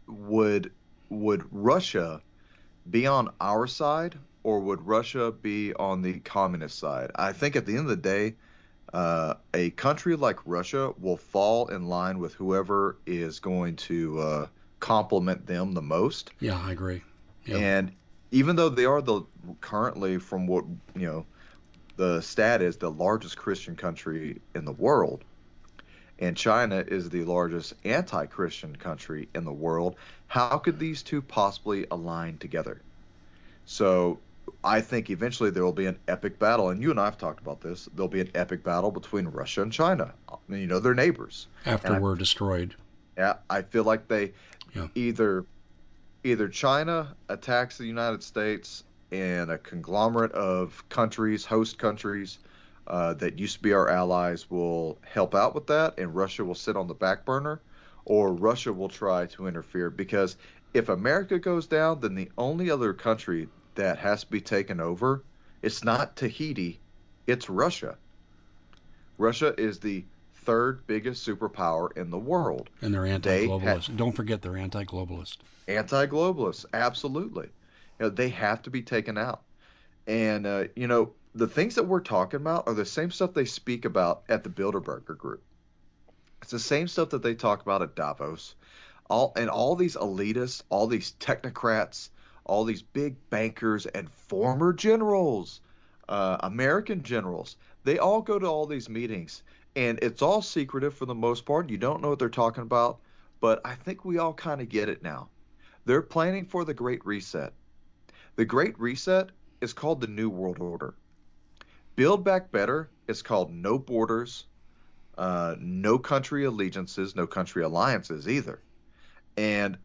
Would would Russia be on our side or would Russia be on the communist side? I think at the end of the day, uh, a country like Russia will fall in line with whoever is going to uh, complement them the most. Yeah, I agree. Yeah. And even though they are the currently, from what you know, the stat is the largest Christian country in the world, and China is the largest anti Christian country in the world. How could these two possibly align together? So I think eventually there will be an epic battle, and you and I have talked about this. There'll be an epic battle between Russia and China. I mean, you know, they're neighbors. After we're destroyed. Yeah, I feel like they yeah. either either China attacks the United States and a conglomerate of countries, host countries uh, that used to be our allies, will help out with that, and Russia will sit on the back burner, or Russia will try to interfere. Because if America goes down, then the only other country that has to be taken over, it's not Tahiti, it's Russia. Russia is the third biggest superpower in the world. And they're anti-globalist. They Don't forget they're anti-globalist. Anti-globalist, absolutely. You know, they have to be taken out. And uh, you know, the things that we're talking about are the same stuff they speak about at the Bilderberger Group. It's the same stuff that they talk about at Davos. All and all these elitists, all these technocrats, all these big bankers and former generals, uh, American generals, they all go to all these meetings and it's all secretive for the most part. You don't know what they're talking about, but I think we all kind of get it now. They're planning for the Great Reset. The Great Reset is called the New World Order. Build Back Better is called No Borders, uh, No Country Allegiances, No Country Alliances either. And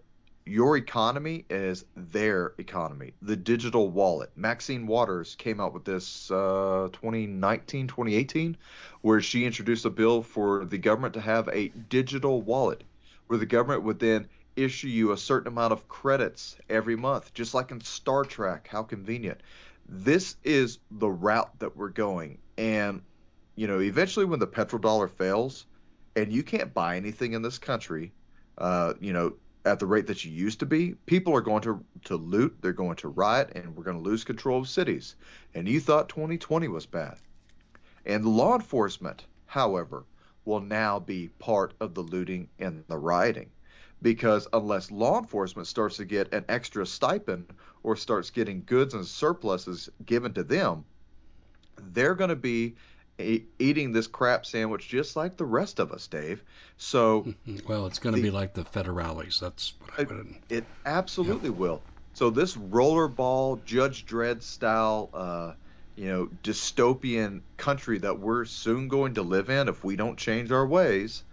your economy is their economy. The digital wallet. Maxine Waters came out with this uh, 2019, 2018, where she introduced a bill for the government to have a digital wallet, where the government would then issue you a certain amount of credits every month, just like in Star Trek. How convenient. This is the route that we're going. And, you know, eventually when the petrodollar fails and you can't buy anything in this country, uh, you know, at the rate that you used to be, people are going to, to loot, they're going to riot, and we're going to lose control of cities. And you thought 2020 was bad. And law enforcement, however, will now be part of the looting and the rioting. Because unless law enforcement starts to get an extra stipend or starts getting goods and surpluses given to them, they're going to be eating this crap sandwich just like the rest of us, Dave. So, well, it's going to be like the federales. That's what I would. It, it absolutely will. So this rollerball Judge Dredd style, uh, you know, dystopian country that we're soon going to live in if we don't change our ways,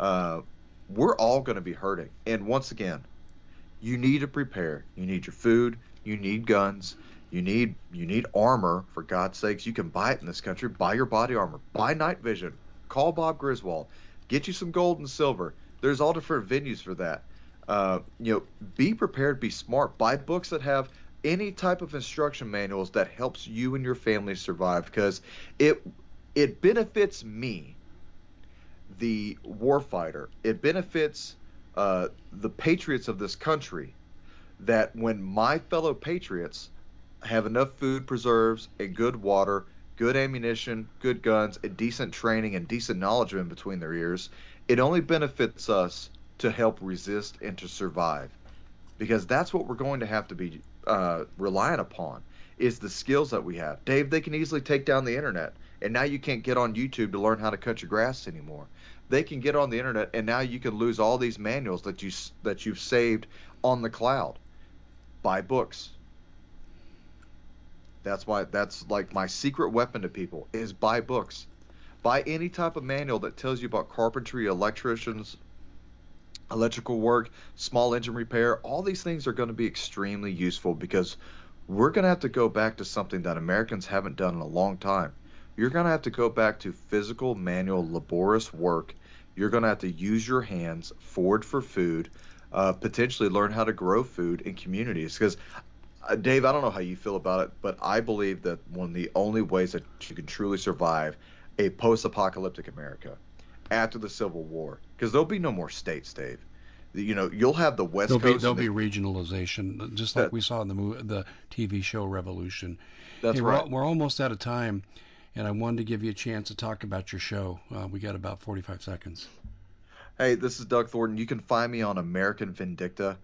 uh, we're all going to be hurting. And once again, you need to prepare. You need your food. You need guns. You need you need armor for God's sakes. You can buy it in this country. Buy your body armor. Buy night vision. Call Bob Griswold. Get you some gold and silver. There's all different venues for that. Uh, you know, be prepared. Be smart. Buy books that have any type of instruction manuals that helps you and your family survive because it it benefits me, the warfighter. It benefits uh, the patriots of this country that when my fellow patriots have enough food preserves and good water, good ammunition, good guns, and decent training and decent knowledge in between their ears, it only benefits us to help resist and to survive. Because that's what we're going to have to be uh, relying upon is the skills that we have. Dave, they can easily take down the internet, and now you can't get on YouTube to learn how to cut your grass anymore. They can get on the internet, and now you can lose all these manuals that you that you've saved on the cloud. Buy books, that's why that's like my secret weapon to people is buy books. Buy any type of manual that tells you about carpentry, electricians, electrical work, small engine repair. All these things are going to be extremely useful because we're going to have to go back to something that Americans haven't done in a long time. You're going to have to go back to physical, manual, laborious work. You're going to have to use your hands, forage for food, uh, potentially learn how to grow food in communities. Because uh, Dave, I don't know how you feel about it, but I believe that one of the only ways that you can truly survive a post-apocalyptic America after the Civil War, because there'll be no more states, Dave. You know, you'll have the West there'll Coast. Be, there'll be regionalization, just like that, we saw in the movie, the TV show Revolution. That's hey, right. We're, we're, almost out of time, and I wanted to give you a chance to talk about your show. Uh, we got about 45 seconds. Hey, this is Doug Thornton. You can find me on American Vindicta.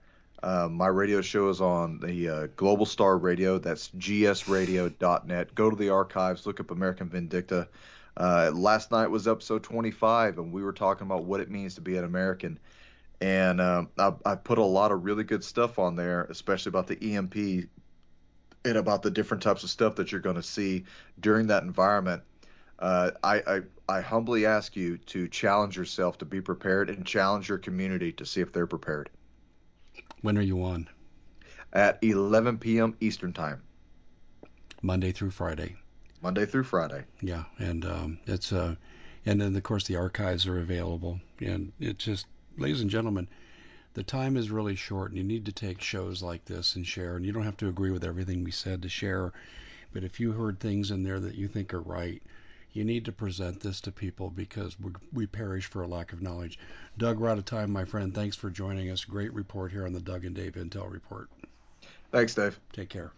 Uh, my radio show is on the uh, Global Star Radio. That's gsradio.net. Go to the archives, look up American Vindicta. Uh, last night was episode 25, and we were talking about what it means to be an American. And um, I, I put a lot of really good stuff on there, especially about the EMP and about the different types of stuff that you're going to see during that environment. Uh, I, I, I humbly ask you to challenge yourself to be prepared and challenge your community to see if they're prepared. When are you on? At 11 p.m. Eastern Time. Monday through Friday. Monday through Friday. Yeah, and um, it's uh, and then of course the archives are available, and it just, ladies and gentlemen, the time is really short, and you need to take shows like this and share. And you don't have to agree with everything we said to share, but if you heard things in there that you think are right, you need to present this to people because we, we perish for a lack of knowledge. Doug, we're out of time, my friend. Thanks for joining us. Great report here on the Doug and Dave Intel Report. Thanks, Dave. Take care.